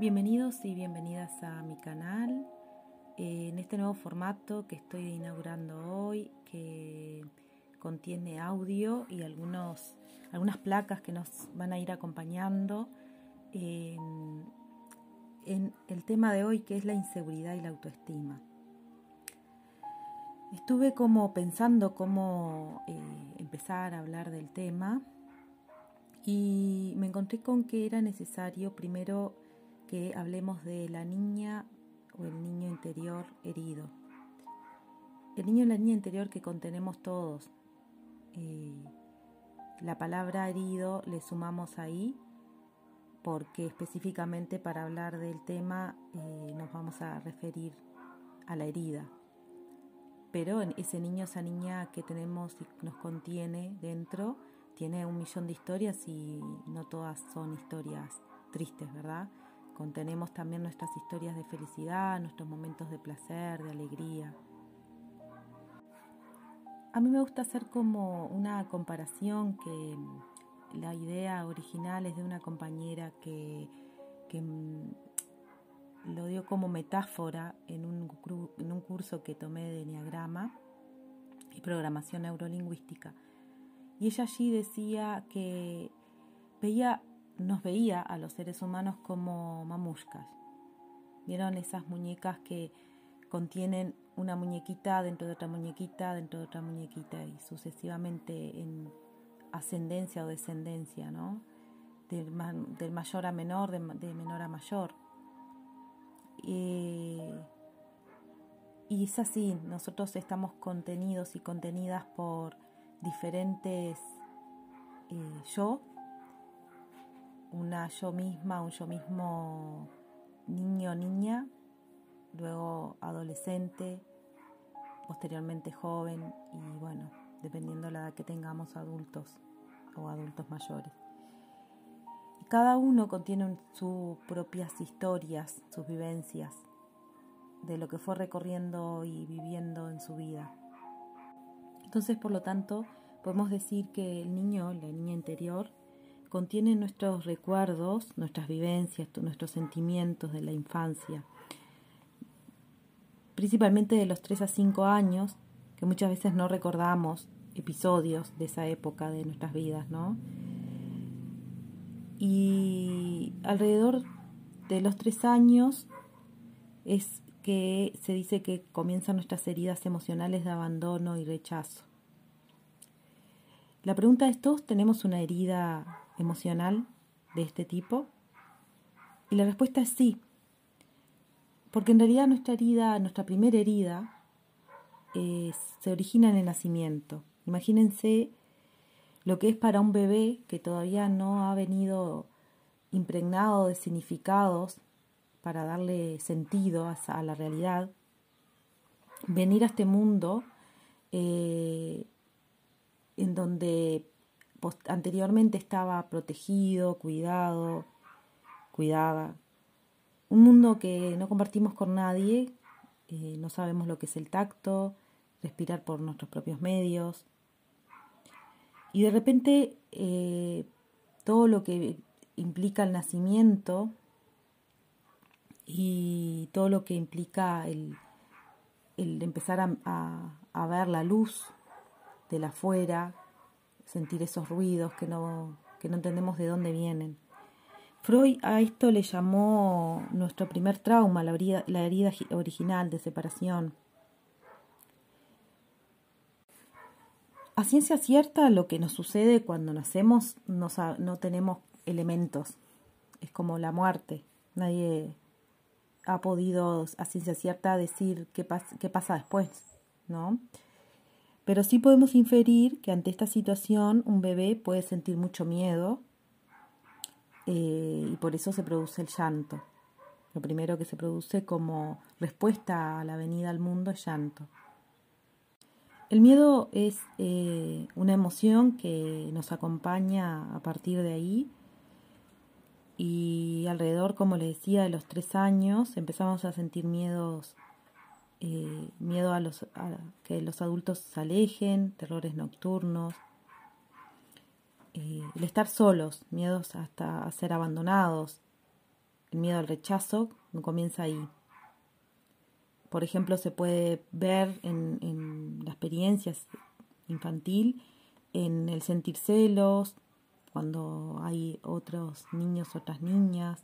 Bienvenidos y bienvenidas a mi canal en este nuevo formato que estoy inaugurando hoy que contiene audio y algunos, algunas placas que nos van a ir acompañando en, el tema de hoy que es la inseguridad y la autoestima. Estuve como pensando cómo eh, empezar a hablar del tema y me encontré con que era necesario primero que hablemos de la niña o el niño interior herido. El niño y la niña interior que contenemos todos. Eh, la palabra herido le sumamos ahí porque específicamente para hablar del tema eh, nos vamos a referir a la herida. Pero ese niño, esa niña que tenemos y nos contiene dentro, tiene un millón de historias y no todas son historias tristes, ¿verdad? Contenemos también nuestras historias de felicidad, nuestros momentos de placer, de alegría. A mí me gusta hacer como una comparación que la idea original es de una compañera que, mm, lo dio como metáfora en un, en un curso que tomé de Enneagrama y programación neurolingüística. Y ella allí decía que veía nos veía a los seres humanos como mamushkas. ¿Vieron esas muñecas que contienen una muñequita dentro de otra muñequita, dentro de otra muñequita y sucesivamente en ascendencia o descendencia, ¿no? Del, mayor a menor, de, menor a mayor. y es así, nosotros estamos contenidos y contenidas por diferentes eh, yo una yo misma, un yo mismo niño niña, luego adolescente, posteriormente joven y bueno, dependiendo de la edad que tengamos adultos o adultos mayores. Y cada uno contiene sus propias historias, sus vivencias, de lo que fue recorriendo y viviendo en su vida. Entonces, por lo tanto, podemos decir que el niño, la niña interior, contiene nuestros recuerdos, nuestras vivencias, nuestros sentimientos de la infancia, principalmente de los 3 a 5 años, que muchas veces no recordamos episodios de esa época de nuestras vidas, ¿no? Y alrededor de los 3 años es que se dice que comienzan nuestras heridas emocionales de abandono y rechazo. La pregunta es, ¿todos tenemos una herida emocional de este tipo? Y la respuesta es sí, porque en realidad nuestra herida, nuestra primera herida, eh, se origina en el nacimiento. Imagínense lo que es para un bebé que todavía no ha venido impregnado de significados para darle sentido a, la realidad, venir a este mundo eh, en donde anteriormente estaba protegido, cuidado, cuidada. Un mundo que no compartimos con nadie, eh, no sabemos lo que es el tacto, respirar por nuestros propios medios. Y de repente eh, todo lo que implica el nacimiento y todo lo que implica el, empezar a ver la luz de la afuera, sentir esos ruidos que no, que no entendemos de dónde vienen. Freud a esto le llamó nuestro primer trauma, la herida, la herida original de separación. A ciencia cierta, lo que nos sucede cuando nacemos no, no tenemos elementos. Es como la muerte. Nadie ha podido a ciencia cierta decir qué, qué pasa después, ¿no? Pero sí podemos inferir que ante esta situación un bebé puede sentir mucho miedo eh, y por eso se produce el llanto. Lo primero que se produce como respuesta a la venida al mundo es llanto. El miedo es eh, una emoción que nos acompaña a partir de ahí y alrededor, como les decía, de los tres años empezamos a sentir miedos eh, miedo a, los, que los adultos se alejen, terrores nocturnos, eh, el estar solos, miedos hasta a ser abandonados, el miedo al rechazo comienza ahí. Por ejemplo, se puede ver en, en la experiencia infantil, en el sentir celos, cuando hay otros niños, otras niñas,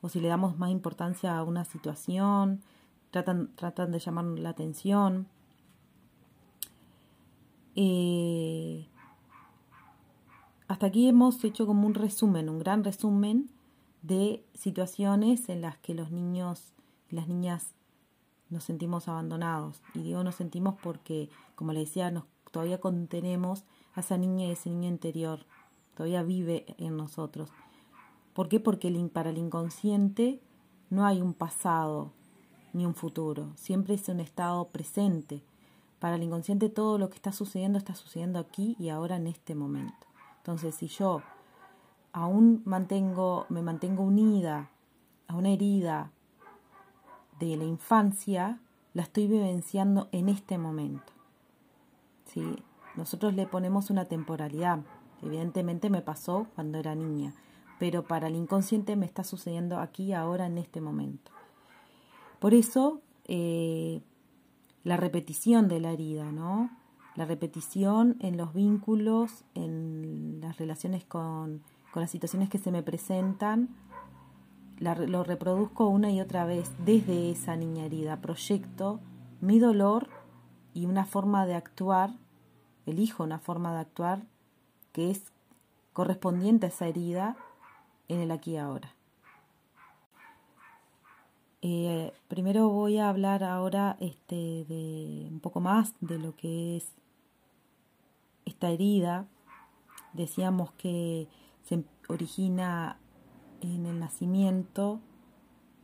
o si le damos más importancia a una situación, tratan, tratan de llamar la atención. Eh, hasta aquí hemos hecho como un resumen, un gran resumen de situaciones en las que los niños y las niñas nos sentimos abandonados. Y digo nos sentimos porque, como le decía, nos, todavía contenemos a esa niña y ese niño interior. Todavía vive en nosotros. ¿Por qué? Porque para el inconsciente no hay un pasado ni un futuro. Siempre es un estado presente. Para el inconsciente todo lo que está sucediendo está sucediendo aquí y ahora en este momento. Entonces, si yo aún mantengo, me mantengo unida a una herida de la infancia, la estoy vivenciando en este momento. ¿Sí? Nosotros le ponemos una temporalidad. Evidentemente me pasó cuando era niña, pero para el inconsciente me está sucediendo aquí, ahora, en este momento. Por eso, eh, la repetición de la herida, ¿no? La repetición en los vínculos, en las relaciones con, con las situaciones que se me presentan, lo reproduzco una y otra vez desde esa niña herida. Proyecto mi dolor y una forma de actuar, elijo una forma de actuar que es correspondiente a esa herida en el aquí y ahora. Eh, primero voy a hablar ahora este, de un poco más de lo que es esta herida. Decíamos que se origina en el nacimiento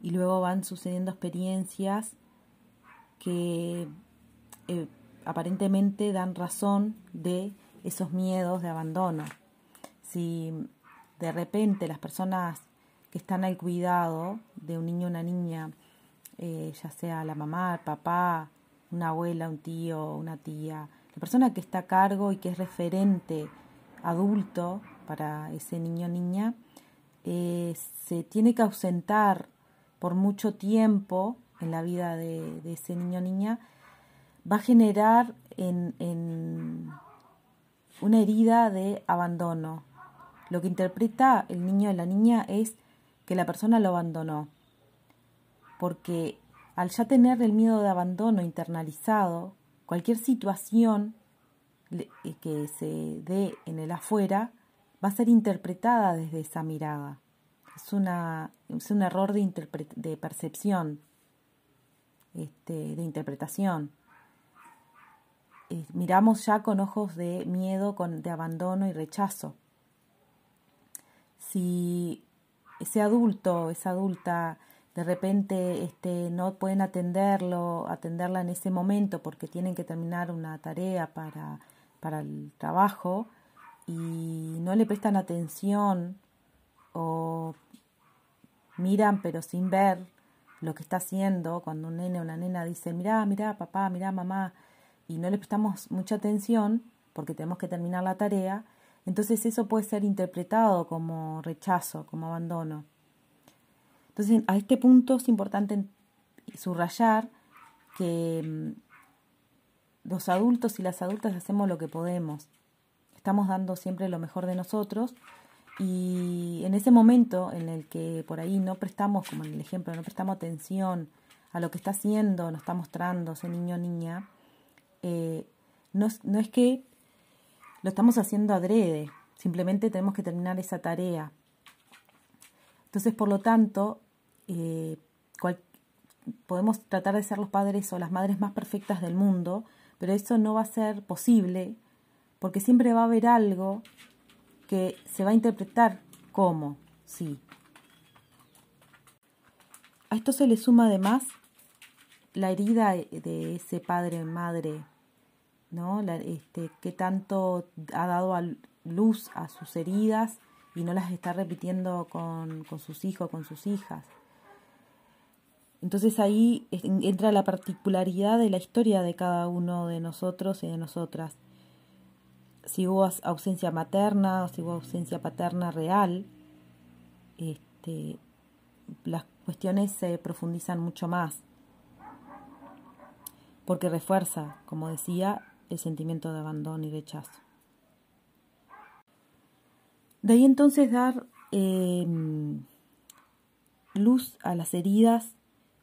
y luego van sucediendo experiencias que eh, aparentemente dan razón de esos miedos de abandono. Si de repente las personas que están al cuidado de un niño o una niña, eh, ya sea la mamá, el papá, una abuela, un tío, una tía, la persona que está a cargo y que es referente adulto para ese niño o niña, eh, se tiene que ausentar por mucho tiempo en la vida de, ese niño o niña, va a generar en, en una herida de abandono. Lo que interpreta el niño o la niña es que la persona lo abandonó, porque al ya tener el miedo de abandono internalizado, cualquier situación que se dé en el afuera va a ser interpretada desde esa mirada. Es, una, es un error de, de percepción, este, de interpretación. Eh, miramos ya con ojos de miedo, con, de abandono y rechazo. Si ese adulto, esa adulta, de repente este, no pueden atenderlo, atenderla en ese momento porque tienen que terminar una tarea para, para el trabajo, y no le prestan atención o miran pero sin ver lo que está haciendo, cuando un nene o una nena dice, mirá, mirá, papá, mirá, mamá, y no le prestamos mucha atención porque tenemos que terminar la tarea, entonces eso puede ser interpretado como rechazo, como abandono. Entonces, a este punto es importante subrayar que mm, los adultos y las adultas hacemos lo que podemos estamos dando siempre lo mejor de nosotros y en ese momento en el que por ahí no prestamos, como en el ejemplo, no prestamos atención a lo que está haciendo, nos está mostrando ese niño o niña, eh, no, no es que lo estamos haciendo adrede, simplemente tenemos que terminar esa tarea. Entonces, por lo tanto, eh, podemos tratar de ser los padres o las madres más perfectas del mundo, pero eso no va a ser posible porque siempre va a haber algo que se va a interpretar como sí. A esto se le suma además la herida de ese padre madre, ¿no? este, que tanto ha dado luz a sus heridas y no las está repitiendo con, con sus hijos, con sus hijas. Entonces ahí entra la particularidad de la historia de cada uno de nosotros y de nosotras si hubo ausencia materna o si hubo ausencia paterna real, este, las cuestiones se profundizan mucho más, porque refuerza, como decía, el sentimiento de abandono y rechazo. De ahí entonces dar em, luz a las heridas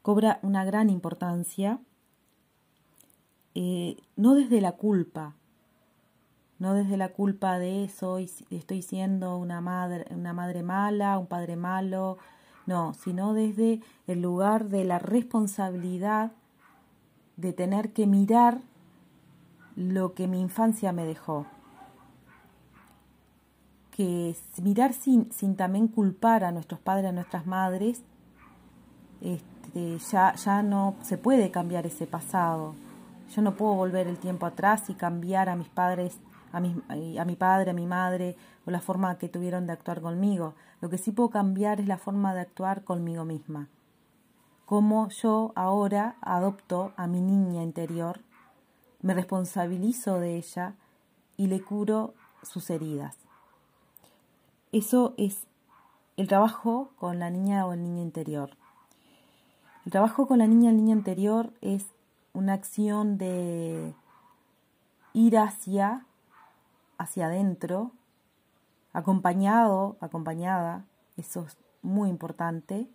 cobra una gran importancia, eh, no desde la culpa, no desde la culpa de soy, estoy siendo una madre, una madre mala, un padre malo, no, sino desde el lugar de la responsabilidad de tener que mirar lo que mi infancia me dejó. Que mirar sin, sin también culpar a nuestros padres, a nuestras madres, este, ya, ya no se puede cambiar ese pasado. Yo no puedo volver el tiempo atrás y cambiar a mis padres a mi, a mi padre, a mi madre, o la forma que tuvieron de actuar conmigo. Lo que sí puedo cambiar es la forma de actuar conmigo misma. Cómo yo ahora adopto a mi niña interior, me responsabilizo de ella y le curo sus heridas. Eso es el trabajo con la niña o el niño interior. El trabajo con la niña o el niño interior es una acción de ir hacia hacia adentro, acompañado, acompañada, eso es muy importante,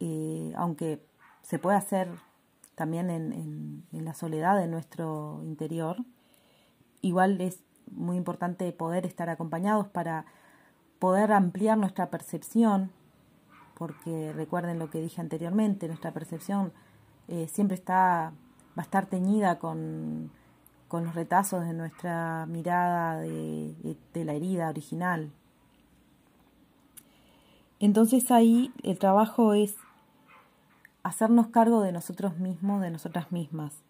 eh, aunque se puede hacer también en, en la soledad de nuestro interior, igual es muy importante poder estar acompañados para poder ampliar nuestra percepción, porque recuerden lo que dije anteriormente, nuestra percepción eh, siempre está, va a estar teñida con con los retazos de nuestra mirada de, la herida original. Entonces ahí el trabajo es hacernos cargo de nosotros mismos, de nosotras mismas.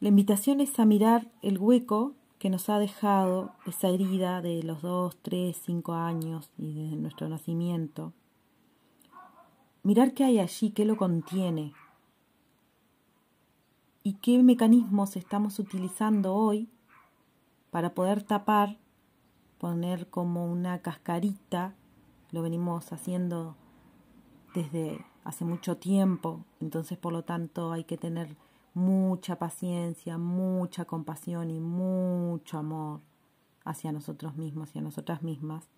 La invitación es a mirar el hueco que nos ha dejado esa herida de los dos, tres, cinco años y de nuestro nacimiento. Mirar qué hay allí, qué lo contiene, y qué mecanismos estamos utilizando hoy para poder tapar, poner como una cascarita, lo venimos haciendo desde hace mucho tiempo, entonces por lo tanto hay que tener mucha paciencia, mucha compasión y mucho amor hacia nosotros mismos y a nosotras mismas,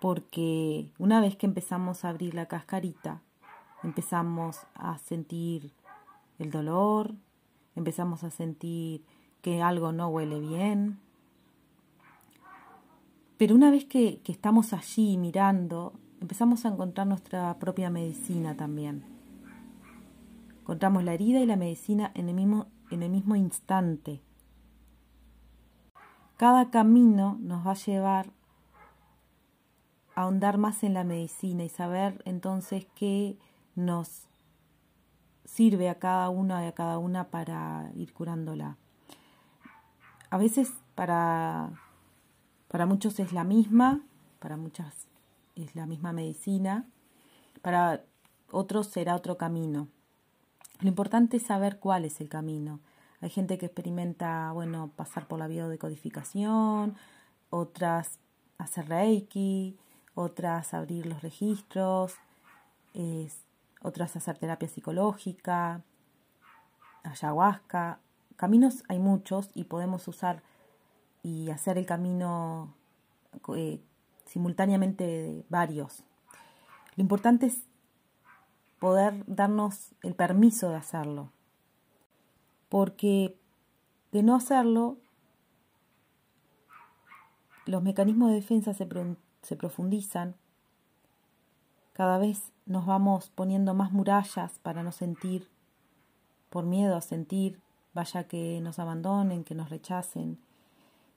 porque una vez que empezamos a abrir la cascarita, empezamos a sentir el dolor, empezamos a sentir que algo no huele bien. Pero una vez que, estamos allí mirando, empezamos a encontrar nuestra propia medicina también. Encontramos la herida y la medicina en el mismo, en el mismo instante. Cada camino nos va a llevar a ahondar más en la medicina y saber entonces qué nos sirve a cada una y a cada una para ir curándola. A veces para, para muchos es la misma, para muchas es la misma medicina, para otros será otro camino. Lo importante es saber cuál es el camino. Hay gente que experimenta, bueno, pasar por la biodecodificación, otras hacer reiki, otras abrir los registros, otras hacer terapia psicológica, ayahuasca. Caminos hay muchos y podemos usar y hacer el camino eh, simultáneamente varios. Lo importante es poder darnos el permiso de hacerlo, porque de no hacerlo, los mecanismos de defensa se, se profundizan cada vez nos vamos poniendo más murallas para no sentir, por miedo a sentir, vaya que nos abandonen, que nos rechacen.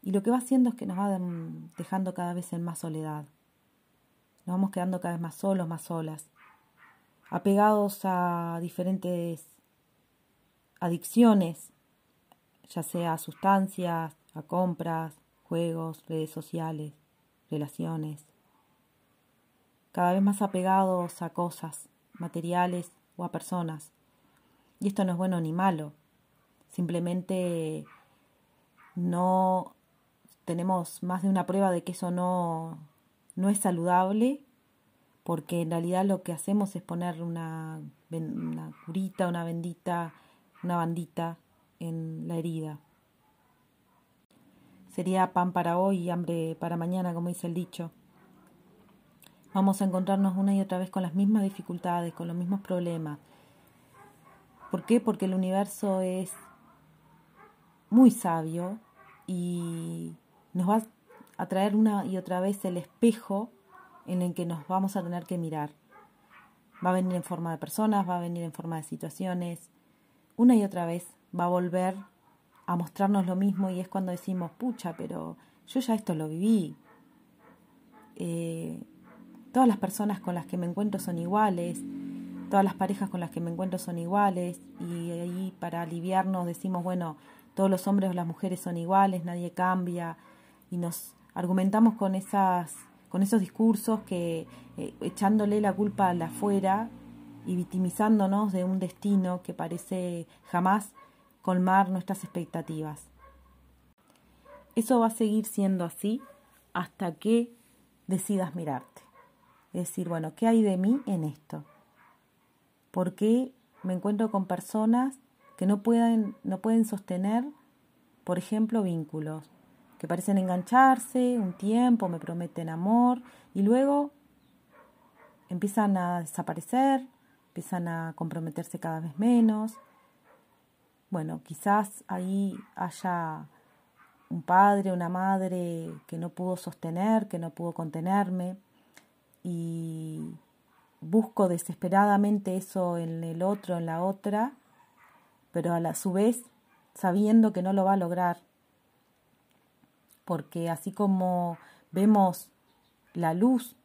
Y lo que va haciendo es que nos va dejando cada vez en más soledad. Nos vamos quedando cada vez más solos, más solas, apegados a diferentes adicciones, ya sea a sustancias, a compras, juegos, redes sociales, relaciones cada vez más apegados a cosas, materiales o a personas. Y esto no es bueno ni malo, simplemente no tenemos más de una prueba de que eso no, no es saludable porque en realidad lo que hacemos es poner una, una curita, una bendita, una bandita en la herida. Sería pan para hoy y hambre para mañana, como dice el dicho. Vamos a encontrarnos una y otra vez con las mismas dificultades, con los mismos problemas. ¿Por qué? Porque el universo es muy sabio y nos va a traer una y otra vez el espejo en el que nos vamos a tener que mirar. Va a venir en forma de personas, va a venir en forma de situaciones. Una y otra vez va a volver a mostrarnos lo mismo y es cuando decimos, pucha, pero yo ya esto lo viví. Eh, todas las personas con las que me encuentro son iguales, todas las parejas con las que me encuentro son iguales y ahí para aliviarnos decimos, bueno, todos los hombres o las mujeres son iguales, nadie cambia y nos argumentamos con esas con esos discursos que eh, echándole la culpa a la afuera y victimizándonos de un destino que parece jamás colmar nuestras expectativas. Eso va a seguir siendo así hasta que decidas mirarte. Es decir, bueno, ¿qué hay de mí en esto? ¿Por qué me encuentro con personas que no pueden, no pueden sostener, por ejemplo, vínculos? Que parecen engancharse un tiempo, me prometen amor y luego empiezan a desaparecer, empiezan a comprometerse cada vez menos. Bueno, quizás ahí haya un padre, una madre que no pudo sostener, que no pudo contenerme y busco desesperadamente eso en el otro, en la otra, pero a la su vez sabiendo que no lo va a lograr, porque así como vemos la luz,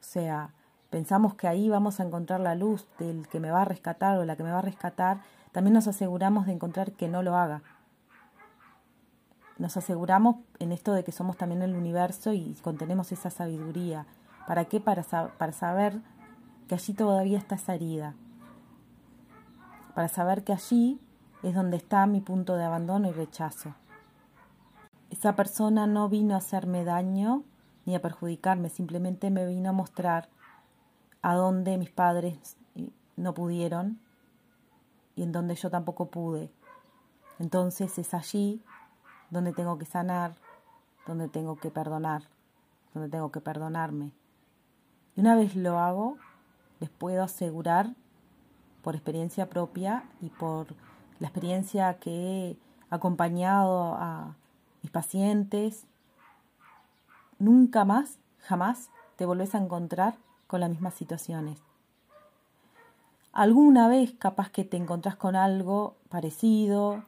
o sea, pensamos que ahí vamos a encontrar la luz del que me va a rescatar o la que me va a rescatar, también nos aseguramos de encontrar que no lo haga. Nos aseguramos en esto de que somos también el universo y contenemos esa sabiduría. ¿Para qué? Para, para saber que allí todavía está esa herida. Para saber que allí es donde está mi punto de abandono y rechazo. Esa persona no vino a hacerme daño ni a perjudicarme, simplemente me vino a mostrar a dónde mis padres no pudieron y en donde yo tampoco pude. Entonces es allí donde tengo que sanar, donde tengo que perdonar, donde tengo que perdonarme. Y una vez lo hago, les puedo asegurar, por experiencia propia y por la experiencia que he acompañado a mis pacientes, nunca más, jamás te volvés a encontrar con las mismas situaciones. Alguna vez capaz que te encontrás con algo parecido,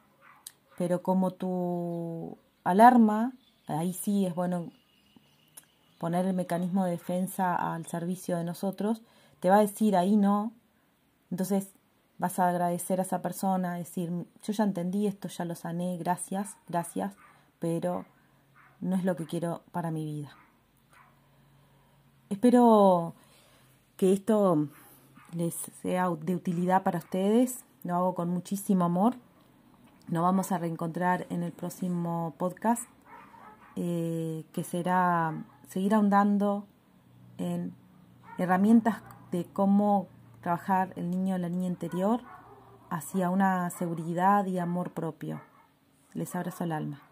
pero como tu alarma, ahí sí es bueno poner el mecanismo de defensa al servicio de nosotros, te va a decir ahí no, entonces vas a agradecer a esa persona, decir, yo ya entendí esto, ya lo sané, gracias, gracias, pero no es lo que quiero para mi vida. Espero que esto les sea de utilidad para ustedes. Lo hago con muchísimo amor. Nos vamos a reencontrar en el próximo podcast, eh, que será seguir ahondando en herramientas de cómo trabajar el niño o la niña interior hacia una seguridad y amor propio. Les abrazo el alma.